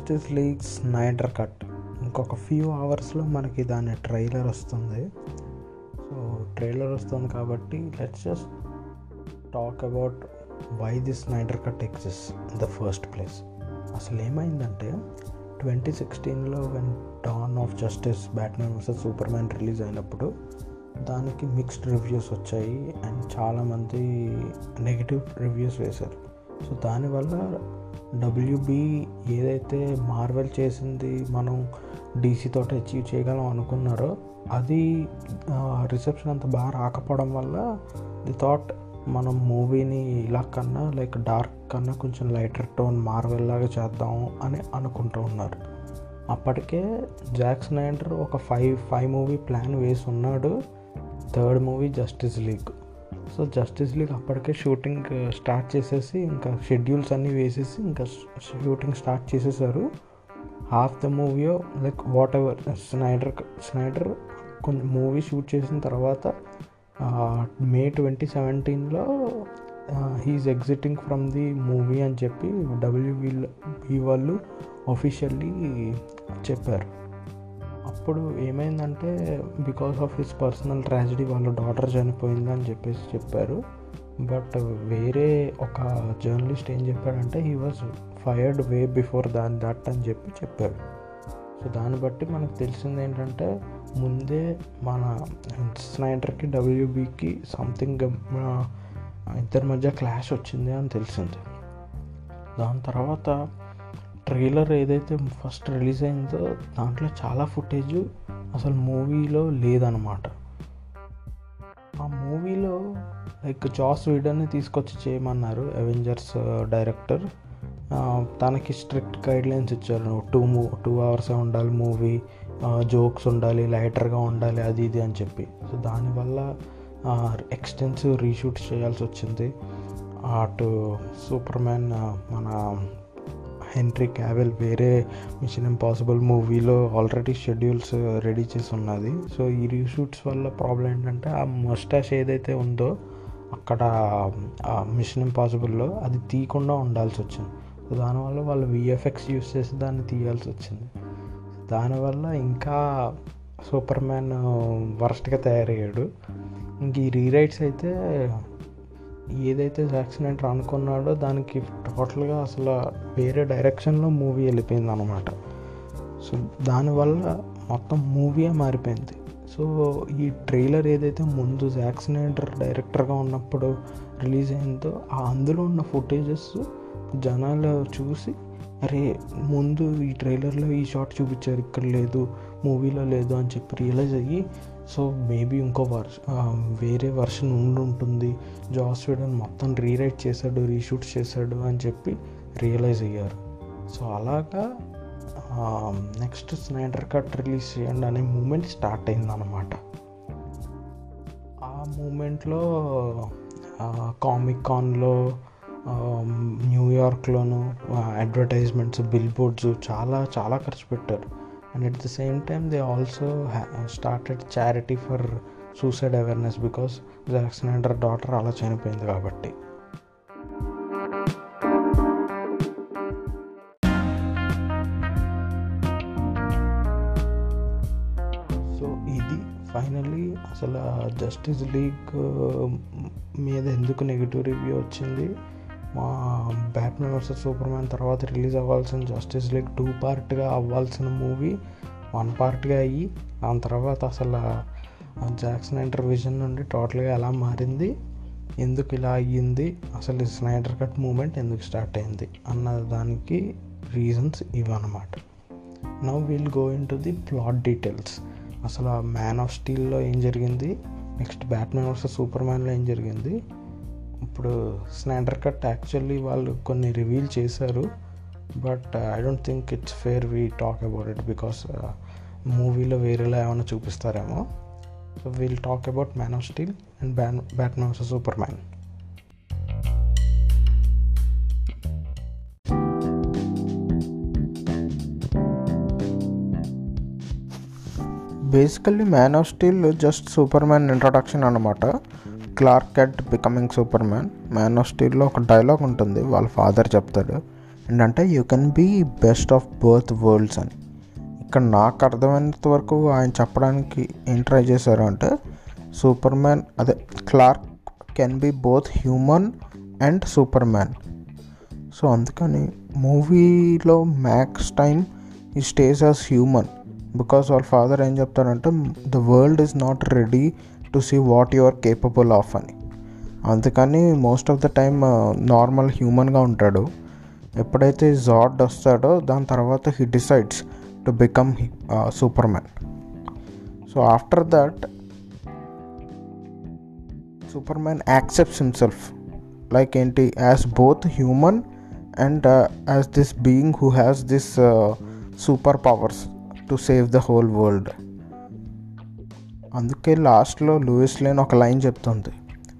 Justice league Snyder cut ఇంకొక few అవర్స్లో మనకి దాని ట్రైలర్ వస్తుంది. సో ట్రైలర్ వస్తుంది కాబట్టి let's just talk about why this Snyder cut exist in the first place అసలు ఏమైందంటే ట్వంటీ సిక్స్టీన్లో when dawn of justice Batman versus Superman release అయినప్పుడు దానికి మిక్స్డ్ రివ్యూస్ వచ్చాయి అండ్ చాలామంది నెగిటివ్ రివ్యూస్ వేశారు. సో దానివల్ల డబ్ల్యూబీ ఏదైతే మార్వెల్ చేసింది మనం డీసీతో అచీవ్ చేయగలం అనుకున్నారో అది రిసెప్షన్ అంత బాగా రాకపోవడం వల్ల ది థాట్ మనం మూవీని ఇలా కన్నా లైక్ డార్క్ కన్నా కొంచెం లైటర్ టోన్ మార్వెల్ లాగా చేద్దాం అని అనుకుంటూ ఉన్నారు. అప్పటికే జాక్ స్నైడర్ ఒక ఫైవ్ ఫైవ్ మూవీ ప్లాన్ వేసి ఉన్నాడు third movie justice league. So justice league అప్పటికే షూటింగ్ స్టార్ట్ చేసేసి ఇంకా షెడ్యూల్స్ అన్నీ వేసేసి ఇంకా షూటింగ్ స్టార్ట్ చేసేసారు. Half the movie like whatever Snyder Snyder కొంచెం మూవీ షూట్ చేసిన తర్వాత మే ట్వంటీ సెవెంటీన్లో he's exiting from the movie అని చెప్పి డబ్ల్యూబీ వాళ్ళు ఒఫిషియల్లీ చెప్పారు. అప్పుడు ఏమైందంటే because of his personal tragedy వాళ్ళ డాటర్ చనిపోయిందని చెప్పేసి చెప్పారు. బట్ వేరే ఒక జర్నలిస్ట్ ఏం చెప్పాడంటే he was fired way before than that అని చెప్పి చెప్పాడు. సో దాన్ని బట్టి మనకు తెలిసింది ఏంటంటే ముందే మన స్నైడర్కి డబ్ల్యూబీకి సంథింగ్ ఇద్దరి మధ్య క్లాష్ వచ్చింది అని తెలిసింది. దాని తర్వాత ట్రైలర్ ఏదైతే ఫస్ట్ రిలీజ్ అయిందో దాంట్లో చాలా ఫుటేజ్ అసలు మూవీలో లేదనమాట. ఆ మూవీలో లైక్ జాస్ వీడన్ని తీసుకొచ్చి చేయమన్నారు అవెంజర్స్ డైరెక్టర్. తనకి స్ట్రిక్ట్ గైడ్లైన్స్ ఇచ్చారు. టూ మూ టూ అవర్సే ఉండాలి మూవీ జోక్స్ ఉండాలి లైటర్గా ఉండాలి అది ఇది అని చెప్పి. సో దానివల్ల ఎక్స్టెన్సివ్ రీషూట్ చేయాల్సి వచ్చింది. అటు సూపర్ మ్యాన్ మన హెన్రీ క్యావెల్ వేరే మిషన్ ఇంపాసిబుల్ మూవీలో ఆల్రెడీ షెడ్యూల్స్ రెడీ చేసి ఉన్నది. సో ఈ రీషూట్స్ వల్ల ప్రాబ్లం ఏంటంటే ఆ మస్టాష్ ఏదైతే ఉందో అక్కడ మిషన్ ఇంపాసిబుల్లో అది తీయకుండా ఉండాల్సి వచ్చింది. సో దానివల్ల వాళ్ళు విఎఫ్ఎక్స్ యూస్ చేసి దాన్ని తీయాల్సి వచ్చింది. దానివల్ల ఇంకా సూపర్ మ్యాన్ వరస్ట్గా తయారయ్యాడు. ఇంక ఈ రీరైట్స్ అయితే ఏదైతే వ్యాక్సినేటర్ అనుకున్నాడో దానికి టోటల్గా అసలు వేరే డైరెక్షన్లో మూవీ వెళ్ళిపోయింది అనమాట సో దానివల్ల మొత్తం మూవీయే మారిపోయింది. సో ఈ ట్రైలర్ ఏదైతే ముందు వ్యాక్సినేటర్ డైరెక్టర్గా ఉన్నప్పుడు రిలీజ్ అయిందో ఆ అందులో ఉన్న ఫుటేజెస్ జనాలు చూసి అరే ముందు ఈ ట్రైలర్లో ఈ షాట్ చూపించారు ఇక్కడ లేదు మూవీలో లేదు అని చెప్పి రియలైజ్ అయ్యి సో మేబీ ఇంకో వర్ష వేరే వర్షన్ ఉండి ఉంటుంది జాస్ వీడన్ మొత్తం రీరైట్ చేశాడు రీషూట్ చేశాడు అని చెప్పి రియలైజ్ అయ్యారు. సో అలాగా నెక్స్ట్ స్నైడర్ కట్ రిలీజ్ చేయండి అనే మూమెంట్ స్టార్ట్ అయిందనమాట ఆ మూమెంట్లో కామిక్ కాన్లో న్యూయార్క్లోను అడ్వర్టైజ్మెంట్స్ బిల్ బోర్డ్స్ చాలా చాలా ఖర్చు పెట్టారు. And at the same time they also started charity for suicide awareness because Zack Snyder daughter అలా చనిపోయింది కాబట్టి. సో ఇది ఫైనల్లీ అసలు జస్టిస్ లీగ్ మీద ఎందుకు నెగిటివ్ రివ్యూ వచ్చింది? మా బ్యాట్మెన్ వర్సెస్ సూపర్ మ్యాన్ తర్వాత రిలీజ్ అవ్వాల్సిన జస్టిస్ లీగ్ టూ పార్ట్గా అవ్వాల్సిన మూవీ వన్ పార్ట్గా అయ్యి దాని తర్వాత అసలు జాక్సన్ ఇంటర్ విజన్ నుండి టోటల్గా ఎలా మారింది ఎందుకు ఇలా అయ్యింది అసలు స్నైడర్ కట్ మూమెంట్ ఎందుకు స్టార్ట్ అయింది అన్న దానికి రీజన్స్ ఇవన్నమాట. Now will go into the plot details. అసలు మ్యాన్ ఆఫ్ స్టీల్లో ఏం జరిగింది నెక్స్ట్ బ్యాట్మెన్ వర్సెస్ సూపర్ మ్యాన్లో ఏం జరిగింది ఇప్పుడు స్నాండర్ కట్ యాక్చువల్లీ వాళ్ళు కొన్ని రివీల్ చేశారు but I don't think it's fair we talk about it because మూవీలో వేరేలా ఏమైనా చూపిస్తారేమో. So we'll talk about Man of Steel and ban Batman versus Superman basically Man of Steel just Superman introduction అనమాట Clark at becoming Superman Man of స్టీల్లో ఒక dialogue ఉంటుంది. వాళ్ళ father చెప్తాడు. ఏంటంటే you can be best of both worlds అని. ఇక్కడ నాకు అర్థమైనంత వరకు ఆయన చెప్పడానికి ఏం ట్రై చేశారు అంటే సూపర్ మ్యాన్ అదే Clark can be both human and Superman so అందుకని మూవీలో మ్యాక్స్ టైం ఈ స్టేస్ యాజ్ హ్యూమన్. బికాస్ వాళ్ళ ఫాదర్ ఏం చెప్తారంటే the world is not ready to see what you are capable of అని. అందుకని most of the time normal హ్యూమన్గా ఉంటాడు. ఎప్పుడైతే జార్డ్ వస్తాడో దాని తర్వాత he decides to become Superman so after that Superman accepts himself like ఏంటి as both human and as this being who has this super powers to save the whole world అందుకే లాస్ట్లో Lois Lane ఒక line చెప్తుంది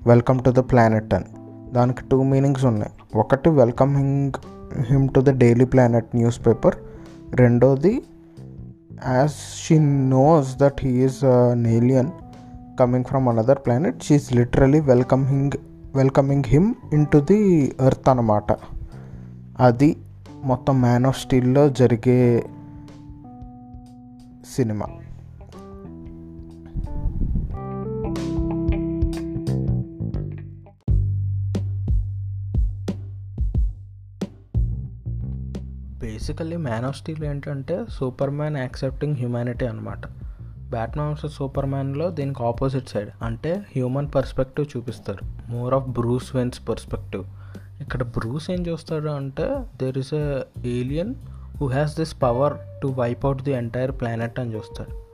welcome to the planet అని దానికి two meanings ఉన్నాయి. ఒకటి welcoming him to the Daily Planet newspaper రెండోది as she knows that he నేలియన్ an alien coming from another planet she's literally welcoming welcoming him into the earth అన్నమాట. అది మొత్తం man of స్టీల్లో జరిగే సినిమా. బేసికల్లీ మ్యాన్ ఆఫ్ స్టీల్ ఏంటంటే Superman accepting humanity అనమాట Batman versus సూపర్ మ్యాన్లో దీనికి ఆపోజిట్ సైడ్. అంటే హ్యూమన్ పర్స్పెక్టివ్ చూపిస్తారు. More of Bruce Wayne's perspective. ఇక్కడ బ్రూస్ ఏం చూస్తాడు అంటే there is a alien who has this power to wipe out the entire planet అని చూస్తాడు.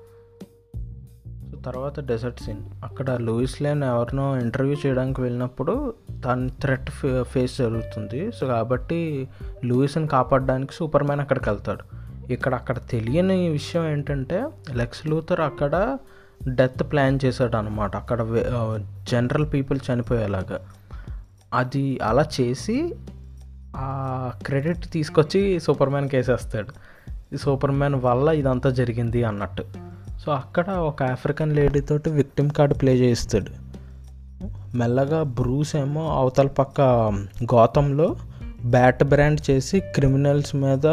తర్వాత డెజర్ట్ సీన్ అక్కడ లూయిస్ లేన్ ఎవరినో ఇంటర్వ్యూ చేయడానికి వెళ్ళినప్పుడు దాని థ్రెట్ ఫేస్ జరుగుతుంది. సో కాబట్టి లూయిస్ని కాపాడడానికి సూపర్ మ్యాన్ అక్కడికి వెళ్తాడు. ఇక్కడ అక్కడ తెలియని విషయం ఏంటంటే లెక్స్ లూథర్ అక్కడ డెత్ ప్లాన్ చేశాడు అనమాట అక్కడ జనరల్ పీపుల్ చనిపోయేలాగా. అది అలా చేసి ఆ క్రెడిట్ తీసుకొచ్చి సూపర్ మ్యాన్కి వేసేస్తాడు. ఈ సూపర్ మ్యాన్ వల్ల ఇదంతా జరిగింది అన్నట్టు. సో అక్కడ ఒక ఆఫ్రికన్ లేడీతో విక్టిమ్ కార్డ్ ప్లే చేయిస్తాడు. మెల్లగా బ్రూస్ ఏమో అవతల పక్క గౌతంలో బ్యాట్ బ్రాండ్ చేసి క్రిమినల్స్ మీద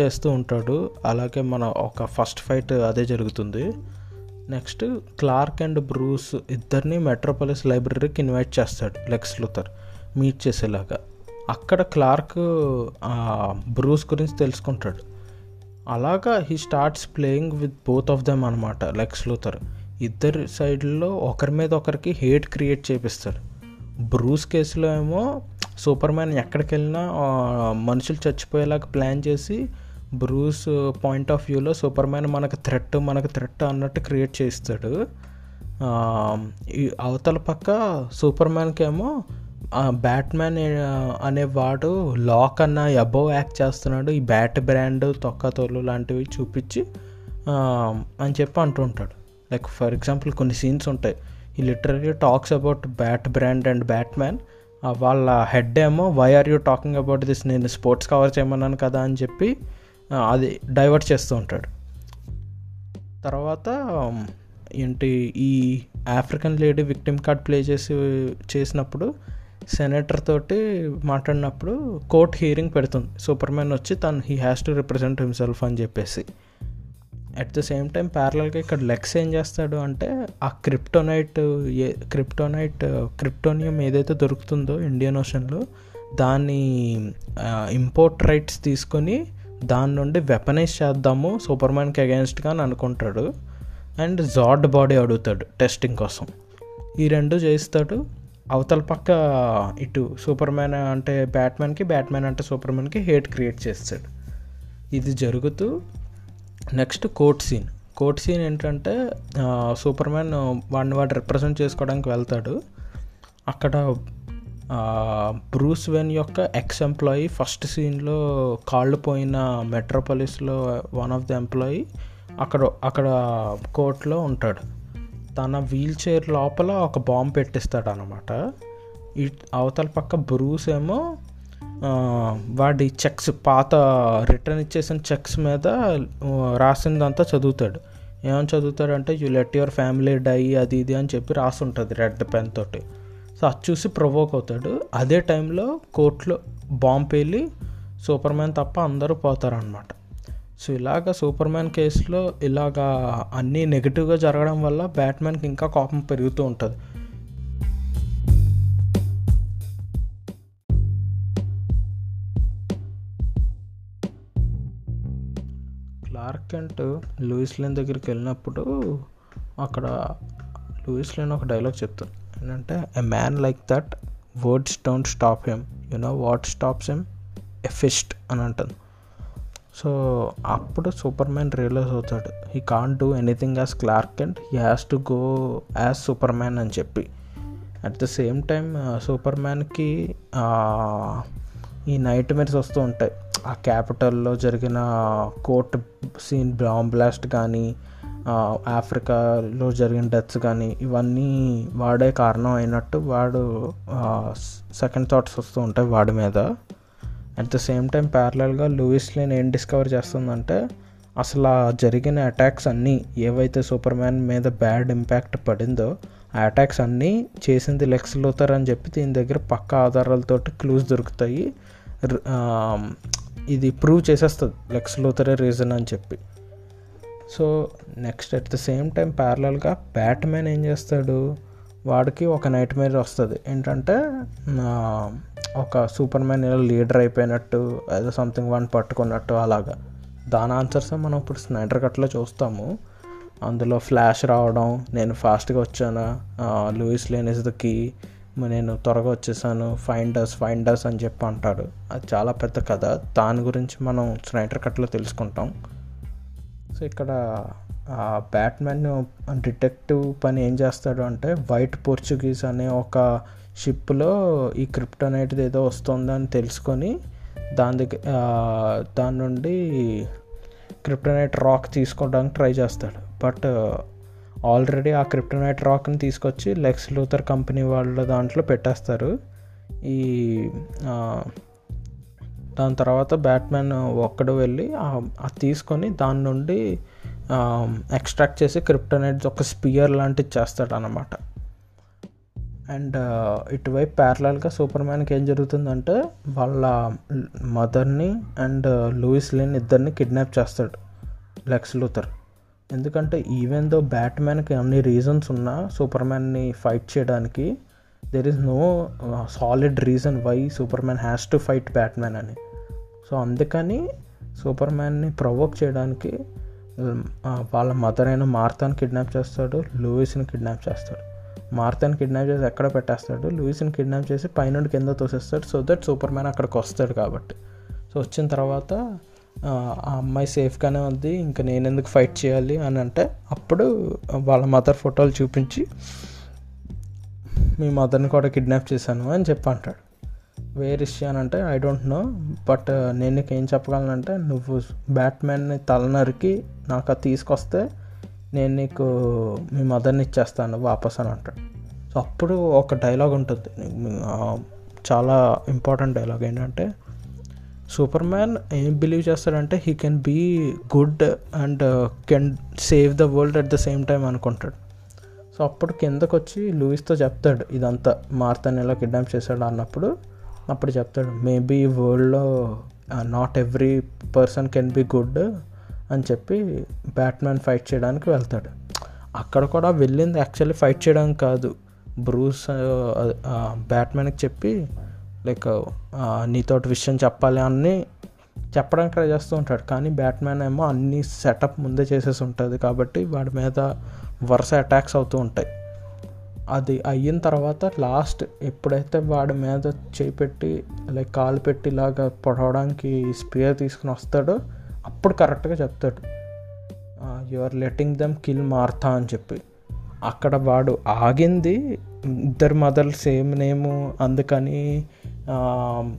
చేస్తూ ఉంటాడు. అలాగే మన ఒక ఫస్ట్ ఫైట్ అదే జరుగుతుంది. నెక్స్ట్ క్లార్క్ అండ్ బ్రూస్ ఇద్దరిని మెట్రోపాలిస్ లైబ్రరీకి ఇన్వైట్ చేస్తాడు లెక్స్ లూథర్ మీట్ చేసేలాగా. అక్కడ క్లార్క్ బ్రూస్ గురించి తెలుసుకుంటాడు. అలాగా he starts playing with both of them అనమాట లెక్స్ లూథర్ ఇద్దరు సైడ్లో ఒకరి మీద ఒకరికి హేట్ క్రియేట్ చేపిస్తారు. బ్రూస్ కేసులో ఏమో సూపర్ మ్యాన్ ఎక్కడికి వెళ్ళినా మనుషులు చచ్చిపోయేలాగా ప్లాన్ చేసి బ్రూస్ పాయింట్ ఆఫ్ వ్యూలో సూపర్ మ్యాన్ మనకు థ్రెట్ మనకు థ్రెట్ అన్నట్టు క్రియేట్ చేస్తాడు అవతల పక్క సూపర్ మ్యాన్కి ఏమో బ్యాట్మ్యాన్ అనేవాడు లాక్ అన్న అబోవ్ యాక్ట్ చేస్తున్నాడు. ఈ బ్యాట్ బ్రాండ్ తొక్కతోలు లాంటివి చూపించి అని చెప్పి అంటుంటాడు లైక్ ఫర్ ఎగ్జాంపుల్ కొన్ని సీన్స్ ఉంటాయి. ఈ literary talks about bat brand and Batman. వాళ్ళ హెడ్ ఏమో why are you talking about this నేను స్పోర్ట్స్ కవర్ చేయమన్నాను కదా అని చెప్పి అది డైవర్ట్ చేస్తూ ఉంటాడు. తర్వాత ఏంటి ఈ African lady victim card play చేసి చేసినప్పుడు సెనేటర్ తోటి మాట్లాడినప్పుడు కోర్ట్ హియరింగ్ పెడుతుంది. సూపర్ మ్యాన్ వచ్చి తను he has to represent himself అని చెప్పేసి. అట్ ద సేమ్ టైం ప్యారలల్గా ఇక్కడ లెక్స్ ఏం చేస్తాడు అంటే ఆ క్రిప్టోనైట్ ఏ క్రిప్టోనైట్ క్రిప్టోనియం ఏదైతే దొరుకుతుందో ఇండియన్ ఓషన్లో దాన్ని ఇంపోర్ట్ రైట్స్ తీసుకొని దాని నుండి వెపనైజ్ చేద్దాము సూపర్ మ్యాన్కి అగేన్స్ట్గా అని అనుకుంటాడు. అండ్ జాడ్ బాడీ అడుగుతాడు టెస్టింగ్ కోసం. ఈ రెండు చేస్తాడు అవతల పక్క ఇటు సూపర్ మ్యాన్ అంటే బ్యాట్మెన్కి బ్యాట్మెన్ అంటే సూపర్ మ్యాన్కి హేట్ క్రియేట్ చేస్తాడు. ఇది జరుగుతూ next court scene. Court scene ఏంటంటే సూపర్ మ్యాన్ వాడిని వాడు రిప్రజెంట్ చేసుకోవడానికి వెళ్తాడు. అక్కడ బ్రూస్ వెన్ యొక్క ఎక్స్ ఎంప్లాయీ ఫస్ట్ సీన్లో కాళ్ళు పోయిన మెట్రోపాలిస్లో వన్ ఆఫ్ ద ఎంప్లాయీ అక్కడ అక్కడ కోర్టులో ఉంటాడు. తన వీల్ చైర్ లోపల ఒక బాంబు పెట్టిస్తాడు అనమాట ఈ అవతల పక్క బ్రూస్ ఏమో వాడి చెక్స్ పాత రిటర్న్ ఇచ్చేసిన చెక్స్ మీద రాసిందంతా చదువుతాడు. ఏమని చదువుతాడంటే you let your family die అది ఇది అని చెప్పి రాసి ఉంటుంది రెడ్ పెన్ తోటి. సో అది చూసి ప్రొవోక్ అవుతాడు. అదే టైంలో కోర్టులో బాంబు వెళ్ళి సూపర్ మ్యాన్ తప్ప అందరూ పోతారనమాట. సో ఇలాగ సూపర్ మ్యాన్ కేసులో ఇలాగా అన్నీ నెగిటివ్గా జరగడం వల్ల బ్యాట్మెన్కి ఇంకా కోపం పెరుగుతూ ఉంటుంది. క్లార్క్ కెంట్ లూయిస్ లైన్ దగ్గరికి వెళ్ళినప్పుడు అక్కడ లూయిస్ లైన్ ఒక డైలాగ్ చెప్తాను ఏంటంటే a man like that words don't stop him you know what stops him a fist అని అంటుంది సో అప్పుడు సూపర్ మ్యాన్ రియలైజ్ అవుతాడు. He can't do anything as Clark and he has to go as Superman అని చెప్పి. At the same time సూపర్ మ్యాన్కి ఈ night MERS వస్తూ ఉంటాయి. ఆ క్యాపిటల్లో జరిగిన కోర్ట్ సీన్ బాంబ్ బ్లాస్ట్ కానీ ఆఫ్రికాలో జరిగిన డెత్స్ కానీ ఇవన్నీ వాడే కారణం అయినట్టు వాడు సెకండ్ థాట్స్ వస్తూ ఉంటాయి వాడి మీద. అట్ ద సేమ్ టైం ప్యారలల్గా లూయిస్ లేన్ ఏం డిస్కవర్ చేస్తుందంటే అసలు ఆ జరిగిన అటాక్స్ అన్నీ ఏవైతే సూపర్ మ్యాన్ మీద బ్యాడ్ ఇంపాక్ట్ పడిందో ఆ అటాక్స్ అన్నీ చేసింది లెక్స్ లూథర్ అని చెప్పి దీని దగ్గర పక్క ఆధారాలతోటి క్లూస్ దొరుకుతాయి. ఇది ప్రూవ్ చేసేస్తుంది లెక్స్ లూథరే రీజన్ అని చెప్పి. So next at the same time ప్యారలల్గా బ్యాట్ మ్యాన్ ఏం చేస్తాడు? వాడికి ఒక నైట్ మేర్ వస్తుంది. ఏంటంటే ఒక సూపర్ మ్యాన్ ఇలా లీడర్ అయిపోయినట్టు ఏదో సంథింగ్ వన్ పట్టుకున్నట్టు అలాగా. దాని ఆన్సర్స్ మనం ఇప్పుడు స్నైడర్ కట్లో చూస్తాము. అందులో ఫ్లాష్ రావడం నేను ఫాస్ట్గా వచ్చాను Lois Lane is the key నేను త్వరగా వచ్చేసాను ఫైండర్స్ ఫైండర్స్ అని చెప్పి అంటాడు. అది చాలా పెద్ద కథ. దాని గురించి మనం స్నైడర్ కట్లో తెలుసుకుంటాం. సో ఇక్కడ బ్యాట్మెన్ డిటెక్టివ్ పని ఏం చేస్తాడు అంటే వైట్ పోర్చుగీస్ అనే ఒక షిప్లో ఈ క్రిప్టోనైట్ ఏదో వస్తుందని తెలుసుకొని దాని దగ్గర దాని నుండి క్రిప్టోనైట్ రాక్ తీసుకోవడానికి ట్రై చేస్తాడు. బట్ ఆల్రెడీ ఆ క్రిప్టోనైట్ రాక్ని తీసుకొచ్చి లెక్స్ లూథర్ కంపెనీ వాళ్ళ దాంట్లో పెట్టేస్తారు. ఈ దాని తర్వాత బ్యాట్మెన్ ఒక్కడు వెళ్ళి అది తీసుకొని దాని నుండి ఎక్స్ట్రాక్ట్ చేసి క్రిప్టోనైట్స్ ఒక స్పియర్ లాంటిది చేస్తాడు అనమాట అండ్ uh, ఇటువైపు ప్యారలల్గా సూపర్ మ్యాన్కి ఏం జరుగుతుందంటే వాళ్ళ మదర్ని అండ్ లూయిస్ లేన్ ఇద్దరిని కిడ్నాప్ చేస్తాడు లెక్స్ లూథర్ ఎందుకంటే ఈవెన్ దో బ్యాట్ మ్యాన్కి అన్ని రీజన్స్ ఉన్నా సూపర్ మ్యాన్ని ఫైట్ చేయడానికి there is no solid reason why Superman has to fight Batman అని. సో అందుకని సూపర్ మ్యాన్ని ప్రొవోక్ చేయడానికి వాళ్ళ మదర్ అయిన మార్తాను కిడ్నాప్ చేస్తాడు లూయిస్ని కిడ్నాప్ చేస్తాడు. మార్తాను కిడ్నాప్ చేసి ఎక్కడ పెట్టేస్తాడు? లూయిస్ని కిడ్నాప్ చేసి పైనుండి కింద తోసేస్తాడు. సో దట్ సూపర్ మ్యాన్ అక్కడికి వస్తాడు కాబట్టి. సో వచ్చిన తర్వాత ఆ అమ్మాయి సేఫ్గానే ఉంది. ఇంకా నేను ఎందుకు ఫైట్ చేయాలి అని అంటే అప్పుడు వాళ్ళ మదర్ ఫోటోలు చూపించి మీ మదర్ని కూడా కిడ్నాప్ చేశాను అని చెప్పి అంటాడు. వేర్ ఇష్యూ అని అంటే ఐ డోంట్ నో బట్ నేను నీకు ఏం చెప్పగలనంటే నువ్వు బ్యాట్మెన్ని తలనరికి నాకు అది తీసుకొస్తే నేను నీకు మీ మదర్ని ఇచ్చేస్తాను వాపస్ అని అంటాడు. సో అప్పుడు ఒక డైలాగ్ ఉంటుంది. చాలా ఇంపార్టెంట్ డైలాగ్ ఏంటంటే సూపర్ మ్యాన్ ఏం బిలీవ్ చేస్తాడంటే he can be good and can save the world at the same time అనుకుంటాడు. సో అప్పుడు కిందకు వచ్చి లూయిస్తో చెప్తాడు ఇదంతా మార్తన్ ఇలా కిడ్నాప్ చేశాడు అన్నప్పుడు అప్పుడు చెప్తాడు మేబీ ఈ వరల్డ్లో not every person can be good అని చెప్పి బ్యాట్మ్యాన్ ఫైట్ చేయడానికి వెళ్తాడు. అక్కడ కూడా వెళ్ళింది యాక్చువల్లీ ఫైట్ చేయడానికి కాదు. బ్రూస్ బ్యాట్మెన్కి చెప్పి లైక్ నీతోటి విషయం చెప్పాలి అని చెప్పడానికి ట్రై చేస్తూ ఉంటాడు. కానీ బ్యాట్మ్యాన్ ఏమో అన్ని సెటప్ ముందే చేసేసి ఉంటుంది కాబట్టి వాడి మీద వరుస అటాక్స్ అవుతూ ఉంటాయి. అది అయిన తర్వాత లాస్ట్ ఎప్పుడైతే వాడి మీద చేయి పెట్టి లైక్ కాలు పెట్టి ఇలాగ పొడవడానికి స్పియర్ తీసుకుని వస్తాడో అప్పుడు కరెక్ట్గా చెప్తాడు. You are letting them kill Martha అని చెప్పి. అక్కడ వాడు ఆగింది ఇద్దరు మదర్లు సేమ్ నేము అందుకని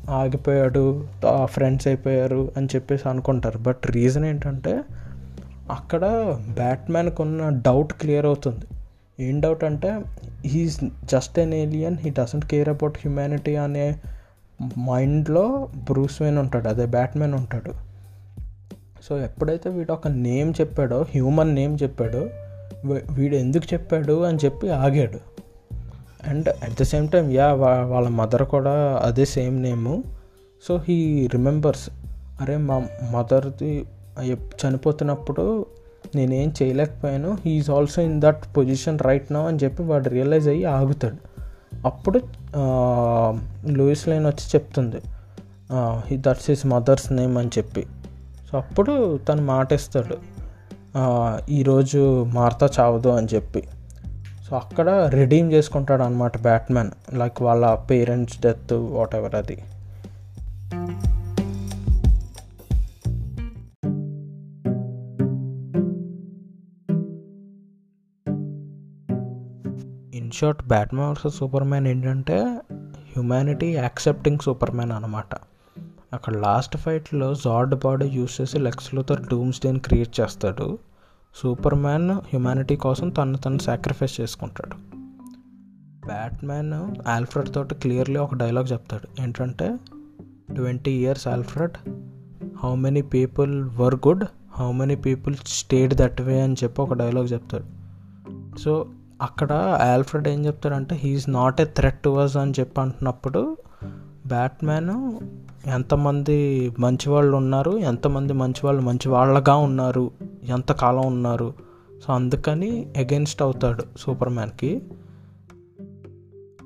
ఆగిపోయాడు ఫ్రెండ్స్ అయిపోయారు అని చెప్పేసి అనుకుంటారు. బట్ రీజన్ ఏంటంటే అక్కడ బ్యాట్మ్యాన్కి ఉన్న డౌట్ క్లియర్ అవుతుంది. ఏం డౌట్ అంటే he's just an alien he doesn't care about humanity అనే మైండ్లో బ్రూస్ వేన్ ఉంటాడు అదే బ్యాట్మెన్ ఉంటాడు. సో ఎప్పుడైతే వీడు ఒక నేమ్ చెప్పాడో హ్యూమన్ నేమ్ చెప్పాడో వీడు ఎందుకు చెప్పాడు అని చెప్పి ఆగాడు. And at the same time yeah వాళ్ళ మదర్ కూడా అదే same name so he remembers అరే మా మదర్ది చనిపోతున్నప్పుడు నేనేం చేయలేకపోయాను. Is also in that position right నా అని చెప్పి వాడు రియలైజ్ అయ్యి ఆగుతాడు. అప్పుడు లూయిస్ లైన్ వచ్చి చెప్తుంది. దట్స్ హిస్ మదర్స్ నేమ్ అని చెప్పి. సో అప్పుడు తను మాటేస్తాడు. ఈరోజు మార్తా చావదు అని చెప్పి. సో అక్కడ రెడీమ్ చేసుకుంటాడు అనమాట బ్యాట్మెన్ లైక్ వాళ్ళ పేరెంట్స్ డెత్ వాట్ ఎవర్ అది. In short Batman versus Superman ఏంటంటే హ్యుమానిటీ యాక్సెప్టింగ్ సూపర్ మ్యాన్ అనమాట అక్కడ లాస్ట్ ఫైట్లో జార్డ్ బాడీ యూస్ చేసి లెక్స్లతో డూమ్స్ డేని క్రియేట్ చేస్తాడు. సూపర్ మ్యాన్ హ్యుమానిటీ కోసం తను తను సాక్రిఫైస్ చేసుకుంటాడు. బ్యాట్మ్యాన్ ఆల్ఫ్రెడ్ తోటి క్లియర్లీ ఒక డైలాగ్ చెప్తాడు. ఏంటంటే twenty years Alfred how many people were good how many people state that way అని చెప్పి ఒక డైలాగ్ చెప్తాడు. సో అక్కడ ఆల్ఫ్రెడ్ ఏం చెప్తాడంటే he's not a threat to us అని చెప్పి అంటున్నప్పుడు బ్యాట్మ్యాన్ ఎంతమంది మంచి వాళ్ళు ఉన్నారు ఎంతమంది మంచి వాళ్ళు మంచి వాళ్ళగా ఉన్నారు ఎంతకాలం ఉన్నారు. సో అందుకని అగెన్స్ట్ అవుతాడు సూపర్ మ్యాన్కి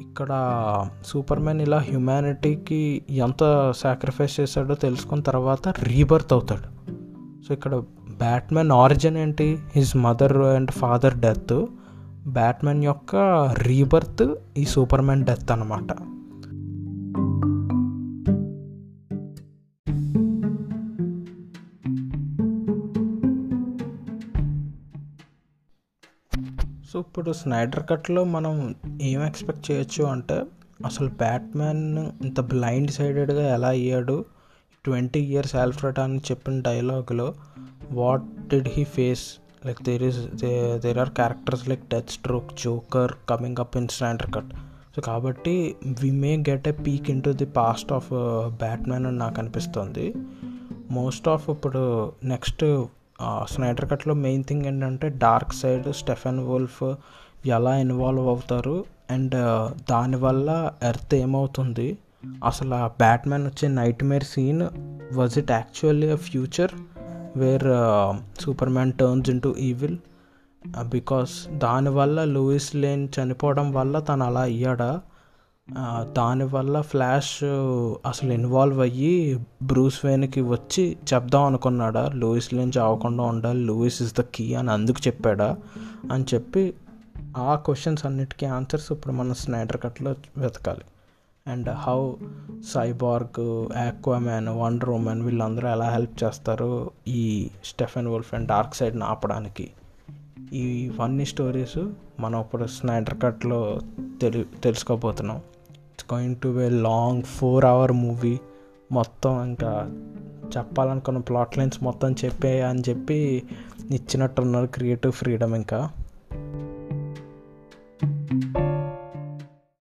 ఇక్కడ సూపర్ మ్యాన్ ఇలా హ్యుమానిటీకి ఎంత సాక్రిఫైస్ చేశాడో తెలుసుకున్న తర్వాత రీబర్త్ అవుతాడు. సో ఇక్కడ బ్యాట్మెన్ ఆరిజిన్ ఏంటి? His mother and father death Batman యొక్క రీబర్త్ ఈ సూపర్ మ్యాన్ డెత్ అనమాట సో ఇప్పుడు స్నైడర్ కట్లో మనం ఏం ఎక్స్పెక్ట్ చేయొచ్చు అంటే అసలు బ్యాట్మ్యాన్ ఇంత బ్లైండ్ సైడెడ్గా ఎలా అయ్యాడు? ట్వంటీ ఇయర్స్ ఆల్ఫ్రెడ్ అని చెప్పిన డైలాగ్లో what did he face? Like there is there are characters like Deathstroke Joker coming up in Snyder cut so కాబట్టి we may get a peek into the past of Batman అని నాకు అనిపిస్తుంది. Most of ఇప్పుడు next Snyder కట్లో main thing ఏంటంటే dark side Steppenwolf ఎలా involve అవుతారు and దానివల్ల ఎర్త్ ఏమవుతుంది? అసలు ఆ బ్యాట్మ్యాన్ వచ్చే nightmare scene was it actually a future where Superman turns into evil because దానివల్ల లూయిస్ లేన్ చనిపోవడం వల్ల తను అలా అయ్యాడా? దానివల్ల ఫ్లాష్ uh, అసలు ఇన్వాల్వ్ అయ్యి బ్రూస్ వేన్కి వచ్చి చెప్దాం అనుకున్నాడా? లూయిస్ లేన్ చావకుండా ఉండాలి లూయిస్ ఇస్ ద కీ అని అందుకు చెప్పాడా? అని చెప్పి ఆ క్వశ్చన్స్ అన్నిటికీ ఆన్సర్స్ ఇప్పుడు మన స్నైడర్ కట్లో వెతకాలి. And how Cyborg Aquaman Wonder Woman వీళ్ళందరూ ఎలా హెల్ప్ చేస్తారు ఈ స్టెఫెన్ వుల్ఫ్ అండ్ డార్క్ సైడ్ని ఆపడానికి. ఇవన్నీ స్టోరీస్ మనం ఇప్పుడు స్నైడర్ కట్లో తెలి తెలుసుకోబోతున్నాం. It's going to way long four hour movie మొత్తం ఇంకా చెప్పాలనుకున్న ప్లాట్ లైన్స్ మొత్తం చెప్పే అని చెప్పి ఇచ్చినట్టున్నారు క్రియేటివ్ ఫ్రీడమ్ ఇంకా.